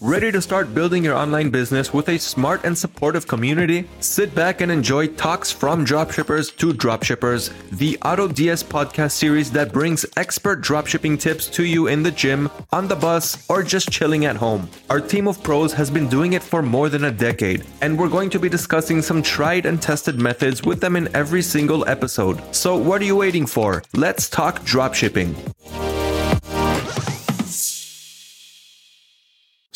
Ready to start building your online business with a smart and supportive community? Sit back and enjoy talks from dropshippers to dropshippers, the AutoDS podcast series that brings expert dropshipping tips to you in the gym, on the bus, or just chilling at home. Our team of pros has been doing it for more than a decade, and we're going to be discussing some tried and tested methods with them in every single episode. So, what are you waiting for? Let's talk dropshipping.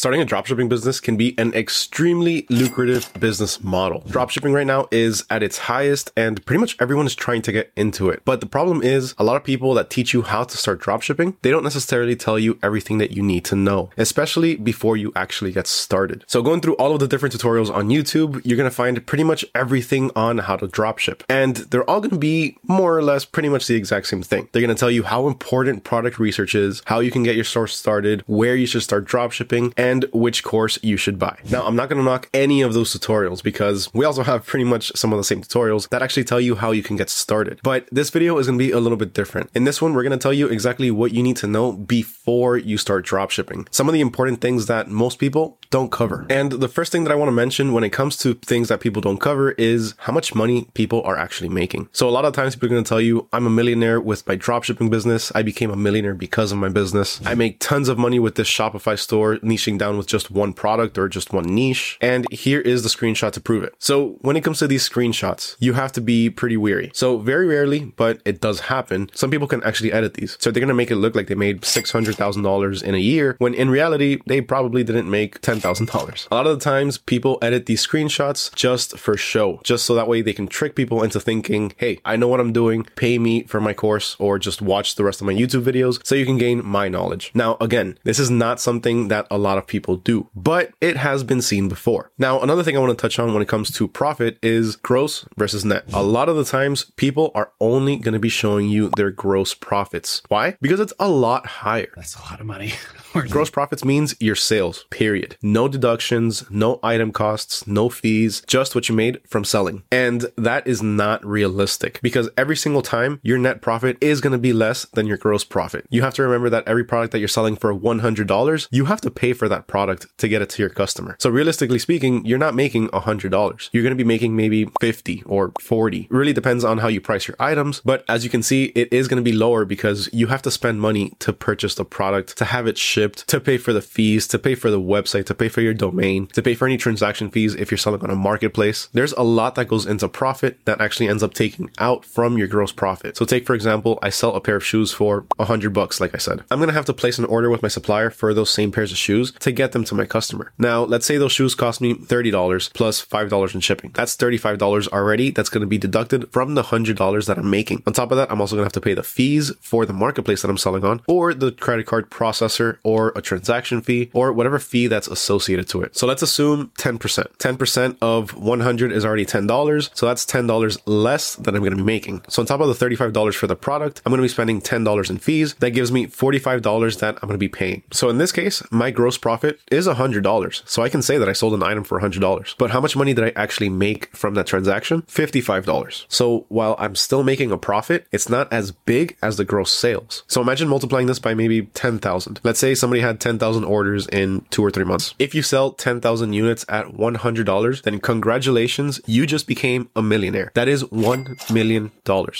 Starting a dropshipping business can be an extremely lucrative business model. Dropshipping right now is at its highest and pretty much everyone is trying to get into it. But the problem is a lot of people that teach you how to start dropshipping, they don't necessarily tell you everything that you need to know, especially before you actually get started. So going through all of the different tutorials on YouTube, you're going to find pretty much everything on how to dropship. And they're all going to be more or less pretty much the exact same thing. They're going to tell you how important product research is, how you can get your source started, where you should start dropshipping, and and which course you should buy. Now, I'm not going to knock any of those tutorials because we also have pretty much some of the same tutorials that actually tell you how you can get started. But this video is going to be a little bit different. In this one, we're going to tell you exactly what you need to know before you start dropshipping. Some of the important things that most people don't cover. And the first thing that I want to mention when it comes to things that people don't cover is how much money people are actually making. So a lot of times people are going to tell you, I'm a millionaire with my dropshipping business. I became a millionaire because of my business. I make tons of money with this Shopify store niching down with just one product or just one niche. And here is the screenshot to prove it. So when it comes to these screenshots, you have to be pretty weary. So very rarely, but it does happen. Some people can actually edit these. So they're going to make it look like they made $600,000 in a year when in reality, they probably didn't make $10,000. A lot of the times people edit these screenshots just for show, just so that way they can trick people into thinking, Hey, I know what I'm doing. Pay me for my course or just watch the rest of my YouTube videos so you can gain my knowledge. Now, again, this is not something that a lot of people do, but it has been seen before. Now, another thing I want to touch on when it comes to profit is gross versus net. A lot of the times people are only going to be showing you their gross profits. Why? Because it's a lot higher. That's a lot of money. gross profits means your sales, period. No deductions, no item costs, no fees, just what you made from selling. And that is not realistic because every single time your net profit is going to be less than your gross profit. You have to remember that every product that you're selling for $100, you have to pay for that product to get it to your customer. So realistically speaking, you're not making a $100. You're going to be making maybe 50 or 40. It really depends on how you price your items. But as you can see, it is going to be lower because you have to spend money to purchase the product, to have it shipped, to pay for the fees, to pay for the website, to pay for your domain, to pay for any transaction fees if you're selling on a marketplace. There's a lot that goes into profit that actually ends up taking out from your gross profit. So take, for example, I sell a pair of shoes for a hundred bucks, like I said. I'm going to have to place an order with my supplier for those same pairs of shoes to get them to my customer. Now, let's say those shoes cost me $30 plus $5 in shipping. That's $35 already. That's going to be deducted from the $100 that I'm making. On top of that, I'm also going to have to pay the fees for the marketplace that I'm selling on or the credit card processor or a transaction fee or whatever fee that's associated to it. So let's assume 10%. 10% of 100 is already $10. So that's $10 less than I'm going to be making. So on top of the $35 for the product, I'm going to be spending $10 in fees. That gives me $45 that I'm going to be paying. So in this case, my gross profit is $100. So I can say that I sold an item for $100. But how much money did I actually make from that transaction? $55. So while I'm still making a profit, it's not as big as the gross sales. So imagine multiplying this by maybe 10,000. Let's say somebody had 10,000 orders in two or three months. If you sell 10,000 units at $100, then congratulations, you just became a millionaire. That is $1 million.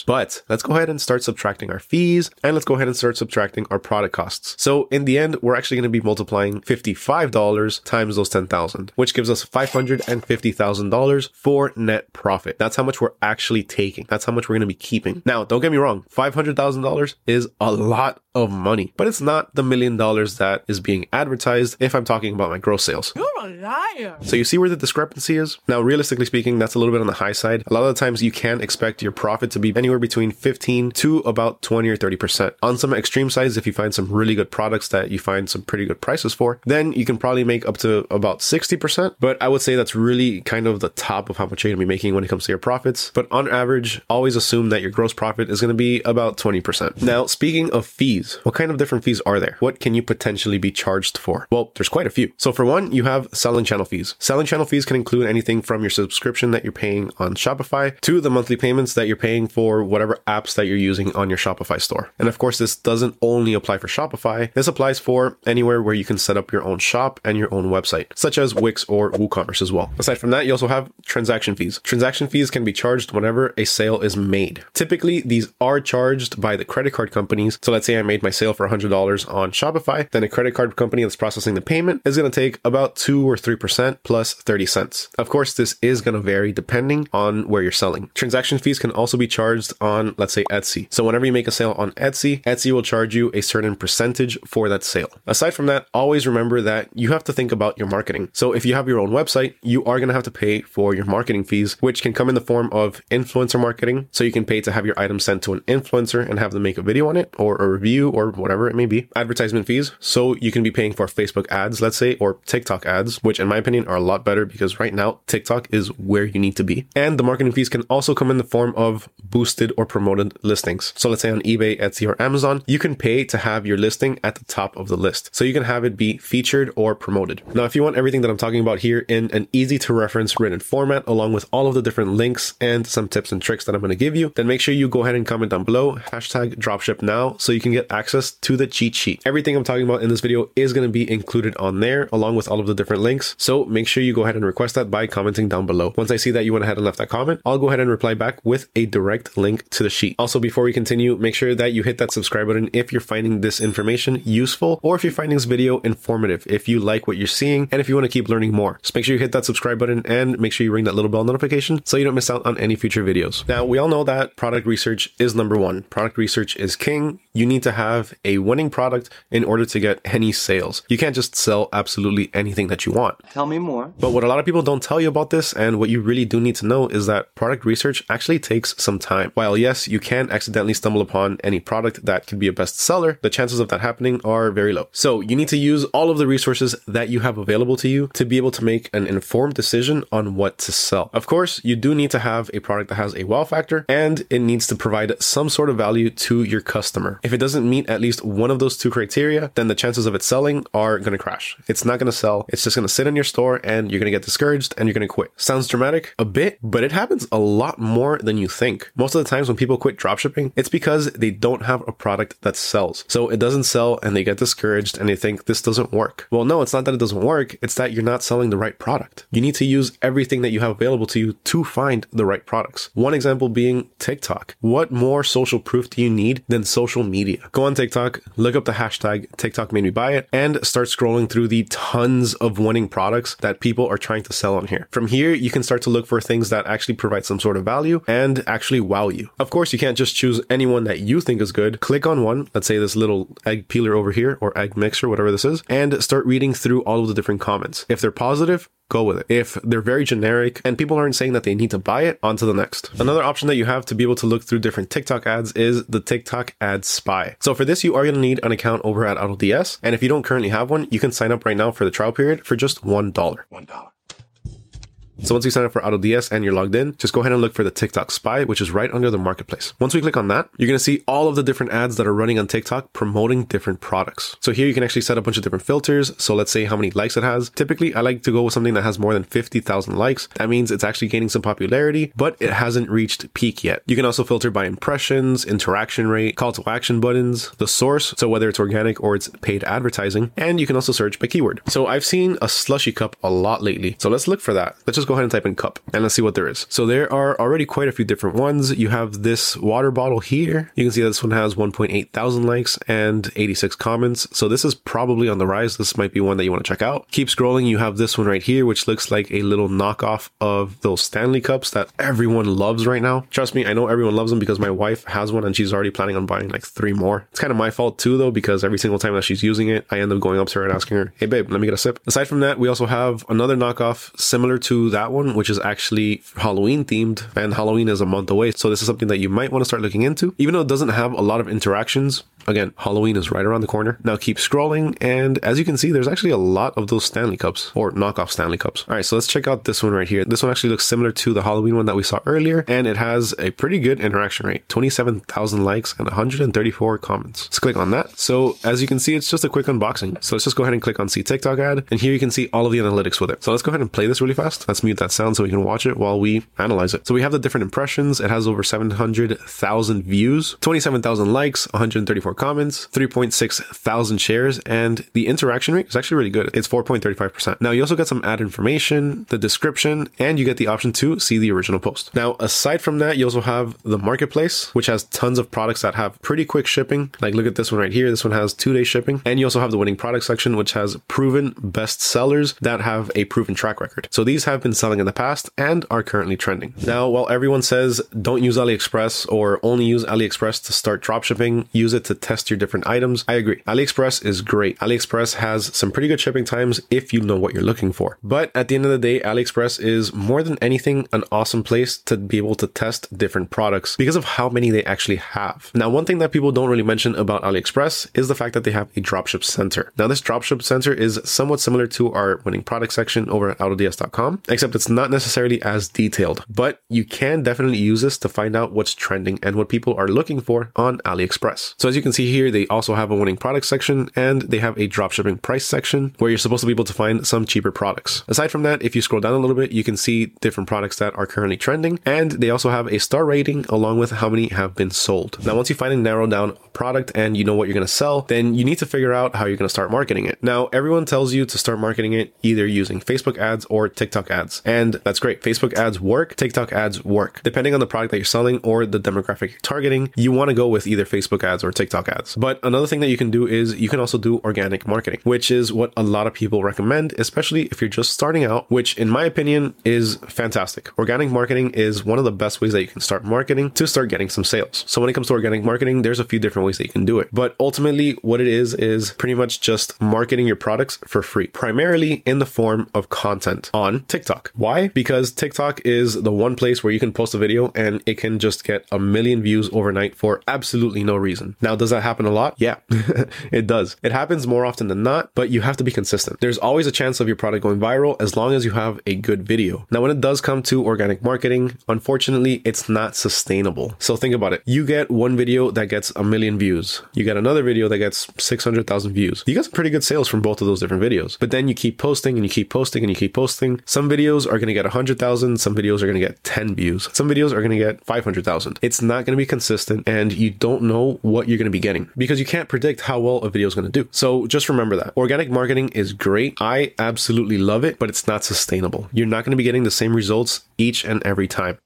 But let's go ahead and start subtracting our fees and let's go ahead and start subtracting our product costs. So in the end, we're actually going to be multiplying $55 times those 10,000, which gives us $550,000 for net profit. That's how much we're actually taking. That's how much we're going to be keeping. Now, don't get me wrong. $500,000 is a lot of money, but it's not the million dollars that is being advertised if I'm talking about my gross sales. You're a liar. So you see where the discrepancy is? Now, realistically speaking, that's a little bit on the high side. A lot of the times you can expect your profit to be anywhere between 15 to about 20 or 30%. On some extreme sides, if you find some really good products that you find some pretty good prices for, then you can probably make up to about 60%. But I would say that's really kind of the top of how much you're going to be making when it comes to your profits. But on average, always assume that your gross profit is going to be about 20%. Now, speaking of fees, fees. What kind of different fees are there? What can you potentially be charged for? Well, there's quite a few. So for one, you have selling channel fees. Selling channel fees can include anything from your subscription that you're paying on Shopify to the monthly payments that you're paying for whatever apps that you're using on your Shopify store. And of course, this doesn't only apply for Shopify. This applies for anywhere where you can set up your own shop and your own website, such as Wix or WooCommerce as well. Aside from that, you also have transaction fees. Transaction fees can be charged whenever a sale is made. Typically, these are charged by the credit card companies. So let's say I made my sale for $100 on Shopify, then a credit card company that's processing the payment is going to take about 2 or 3% plus 30 cents. Of course, this is going to vary depending on where you're selling. Transaction fees can also be charged on, let's say, Etsy. So whenever you make a sale on Etsy, Etsy will charge you a certain percentage for that sale. Aside from that, always remember that you have to think about your marketing. So if you have your own website, you are going to have to pay for your marketing fees, which can come in the form of influencer marketing. So you can pay to have your item sent to an influencer and have them make a video on it or a review or whatever it may be. Advertisement fees. So you can be paying for Facebook ads, let's say, or TikTok ads, which in my opinion are a lot better because right now TikTok is where you need to be. And the marketing fees can also come in the form of boosted or promoted listings. So let's say on eBay, Etsy, or Amazon, you can pay to have your listing at the top of the list. So you can have it be featured or promoted. Now, if you want everything that I'm talking about here in an easy to reference written format, along with all of the different links and some tips and tricks that I'm going to give you, then make sure you go ahead and comment down below, hashtag dropship now, so you can get access to the cheat sheet. Everything I'm talking about in this video is going to be included on there, along with all of the different links. So make sure you go ahead and request that by commenting down below. Once I see that you went ahead and left that comment, I'll go ahead and reply back with a direct link to the sheet. Also, before we continue, make sure that you hit that subscribe button if you're finding this information useful or if you're finding this video informative, if you like what you're seeing, and if you want to keep learning more. So make sure you hit that subscribe button and make sure you ring that little bell notification so you don't miss out on any future videos. Now, we all know that product research is number one. Product research is king. You need to have a winning product in order to get any sales. You can't just sell absolutely anything that you want. Tell me more. But what a lot of people don't tell you about this, and what you really do need to know, is that product research actually takes some time. While yes, you can accidentally stumble upon any product that could be a bestseller, the chances of that happening are very low. So you need to use all of the resources that you have available to you to be able to make an informed decision on what to sell. Of course, you do need to have a product that has a wow factor and it needs to provide some sort of value to your customer. If it doesn't meet at least one of those two criteria, then the chances of it selling are going to crash. It's not going to sell. It's just going to sit in your store and you're going to get discouraged and you're going to quit. Sounds dramatic? A bit, but it happens a lot more than you think. Most of the times when people quit dropshipping, it's because they don't have a product that sells. So it doesn't sell and they get discouraged and they think this doesn't work. Well, no, it's not that it doesn't work. It's that you're not selling the right product. You need to use everything that you have available to you to find the right products. One example being TikTok. What more social proof do you need than social media? Go on TikTok, look up the hashtag TikTok made me buy it and start scrolling through the tons of winning products that people are trying to sell on here. From here, you can start to look for things that actually provide some sort of value and actually wow you. Of course, you can't just choose anyone that you think is good. Click on one, let's say this little egg peeler over here or egg mixer, whatever this is, and start reading through all of the different comments. If they're positive, go with it. If they're very generic and people aren't saying that they need to buy it, on to the next. Another option that you have to be able to look through different TikTok ads is the TikTok Ad Spy. So for this, you are going to need an account over at AutoDS. And if you don't currently have one, you can sign up right now for the trial period for just $1. $1. So once you sign up for AutoDS and you're logged in, just go ahead and look for the TikTok Spy, which is right under the marketplace. Once we click on that, you're going to see all of the different ads that are running on TikTok promoting different products. So here you can actually set a bunch of different filters. So let's say how many likes it has. Typically, I like to go with something that has more than 50,000 likes. That means it's actually gaining some popularity, but it hasn't reached peak yet. You can also filter by impressions, interaction rate, call to action buttons, the source, so whether it's organic or it's paid advertising, and you can also search by keyword. So I've seen a slushy cup a lot lately. So let's look for that. Let's just go ahead and type in cup and let's see what there is. So there are already quite a few different ones. You have this water bottle here. You can see this one has 1.8 thousand likes and 86 comments. So this is probably on the rise. This might be one that you want to check out. Keep scrolling. You have this one right here, which looks like a little knockoff of those Stanley cups that everyone loves right now. Trust me, I know everyone loves them because my wife has one and she's already planning on buying like three more. It's kind of my fault too, though, because every single time that she's using it, I end up going up to her and asking her, Hey babe, let me get a sip. Aside from that, we also have another knockoff similar to that one, which is actually Halloween themed, and Halloween is a month away. So this is something that you might want to start looking into. Even though it doesn't have a lot of interactions, Again, Halloween is right around the corner. Now keep scrolling, and as you can see, there's actually a lot of those Stanley Cups or knockoff Stanley Cups. All right, so let's check out this one right here. This one actually looks similar to the Halloween one that we saw earlier, and it has a pretty good interaction rate 27,000 likes and 134 comments. Let's click on that. So as you can see, it's just a quick unboxing. So let's just go ahead and click on see TikTok ad, and here you can see all of the analytics with it. So let's go ahead and play this really fast. Let's mute that sound so we can watch it while we analyze it. So we have the different impressions. It has over 700,000 views, 27,000 likes, 134 comments, 3.6 thousand shares, and the interaction rate is actually really good. It's 4.35%. Now you also get some ad information, the description, and you get the option to see the original post. Now, aside from that, you also have the marketplace, which has tons of products that have pretty quick shipping. Like look at this one right here. This one has two day shipping. And you also have the winning product section, which has proven best sellers that have a proven track record. So these have been selling in the past and are currently trending. Now, while everyone says don't use AliExpress or only use AliExpress to start dropshipping, use it to test your different items, I agree. AliExpress is great. AliExpress has some pretty good shipping times if you know what you're looking for. But at the end of the day, AliExpress is more than anything an awesome place to be able to test different products because of how many they actually have. Now, one thing that people don't really mention about AliExpress is the fact that they have a dropship center. Now, this dropship center is somewhat similar to our winning product section over at autods.com, except it's not necessarily as detailed, but you can definitely use this to find out what's trending and what people are looking for on AliExpress. So as you can see here, they also have a winning product section and they have a dropshipping price section where you're supposed to be able to find some cheaper products. Aside from that, if you scroll down a little bit, you can see different products that are currently trending and they also have a star rating along with how many have been sold. Now, once you find and narrow down a product and you know what you're going to sell, then you need to figure out how you're going to start marketing it. Now, everyone tells you to start marketing it either using Facebook ads or TikTok ads. And that's great. Facebook ads work, TikTok ads work. Depending on the product that you're selling or the demographic targeting, you want to go with either Facebook ads or TikTok ads. But another thing that you can do is you can also do organic marketing, which is what a lot of people recommend, especially if you're just starting out, which in my opinion is fantastic. Organic marketing is one of the best ways that you can start marketing to start getting some sales. So when it comes to organic marketing, there's a few different ways that you can do it. But ultimately, what it is is pretty much just marketing your products for free, primarily in the form of content on TikTok. Why? Because TikTok is the one place where you can post a video and it can just get a million views overnight for absolutely no reason. Now, does that happen a lot? Yeah, it does. It happens more often than not, but you have to be consistent. There's always a chance of your product going viral as long as you have a good video. Now, when it does come to organic marketing, unfortunately, it's not sustainable. So think about it. You get one video that gets a million views. You get another video that gets 600,000 views. You get some pretty good sales from both of those different videos. But then you keep posting and you keep posting and you keep posting. Some videos are going to get 100,000. Some videos are going to get 10 views. Some videos are going to get 500,000. It's not going to be consistent and you don't know what you're going to be getting because you can't predict how well a video is going to do. So just remember that organic marketing is great. I absolutely love it, but it's not sustainable. You're not going to be getting the same results each and every time.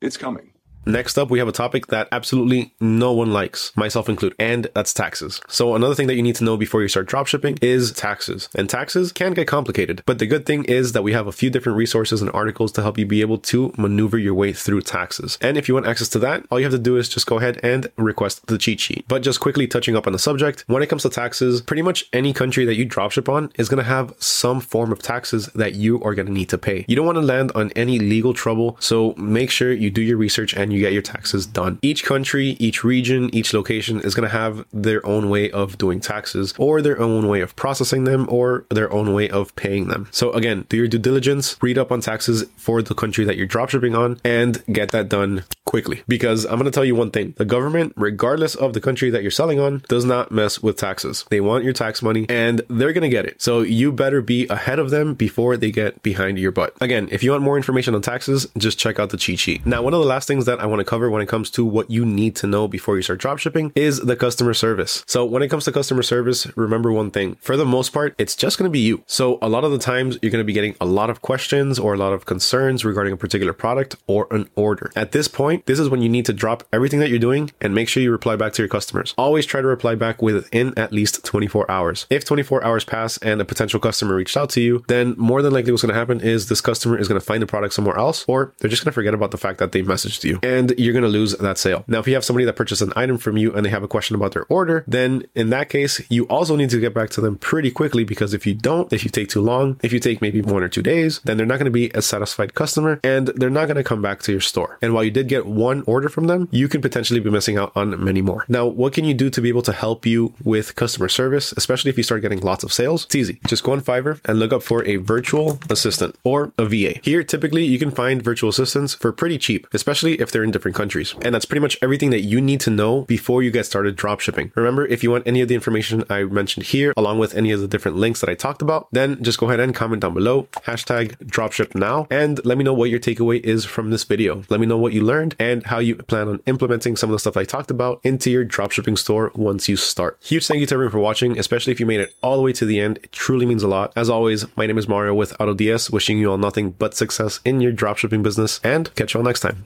It's coming. Next up, we have a topic that absolutely no one likes, myself included, and that's taxes. So another thing that you need to know before you start dropshipping is taxes. And taxes can get complicated, but the good thing is that we have a few different resources and articles to help you be able to maneuver your way through taxes. And if you want access to that, all you have to do is just go ahead and request the cheat sheet. But just quickly touching up on the subject, when it comes to taxes, pretty much any country that you dropship on is going to have some form of taxes that you are going to need to pay. You don't want to land on any legal trouble, so make sure you do your research and you get your taxes done. Each country, each region, each location is going to have their own way of doing taxes or their own way of processing them or their own way of paying them. So again, do your due diligence, read up on taxes for the country that you're dropshipping on and get that done quickly because I'm going to tell you one thing. The government, regardless of the country that you're selling on, does not mess with taxes. They want your tax money and they're going to get it. So you better be ahead of them before they get behind your butt. Again, if you want more information on taxes, just check out the cheat sheet. Now, one of the last things that I want to cover when it comes to what you need to know before you start dropshipping is the customer service. So when it comes to customer service, remember one thing. For the most part, it's just going to be you. So a lot of the times you're going to be getting a lot of questions or a lot of concerns regarding a particular product or an order. At this point, this is when you need to drop everything that you're doing and make sure you reply back to your customers. Always try to reply back within at least 24 hours. If 24 hours pass and a potential customer reached out to you, then more than likely what's going to happen is this customer is going to find the product somewhere else or they're just going to forget about the fact that they messaged you. and you're going to lose that sale. Now, if you have somebody that purchased an item from you and they have a question about their order, then in that case, you also need to get back to them pretty quickly because if you don't, if you take too long, if you take maybe one or two days, then they're not going to be a satisfied customer and they're not going to come back to your store. And while you did get one order from them, you can potentially be missing out on many more. Now, what can you do to be able to help you with customer service, especially if you start getting lots of sales? It's easy. Just go on Fiverr and look up for a virtual assistant or a VA. Here, typically, you can find virtual assistants for pretty cheap, especially if they're in different countries. And that's pretty much everything that you need to know before you get started dropshipping. Remember, if you want any of the information I mentioned here, along with any of the different links that I talked about, then just go ahead and comment down below, hashtag dropship now, and let me know what your takeaway is from this video. Let me know what you learned and how you plan on implementing some of the stuff I talked about into your dropshipping store once you start. Huge thank you to everyone for watching, especially if you made it all the way to the end. It truly means a lot. As always, my name is Mario with AutoDS, wishing you all nothing but success in your dropshipping business and catch you all next time.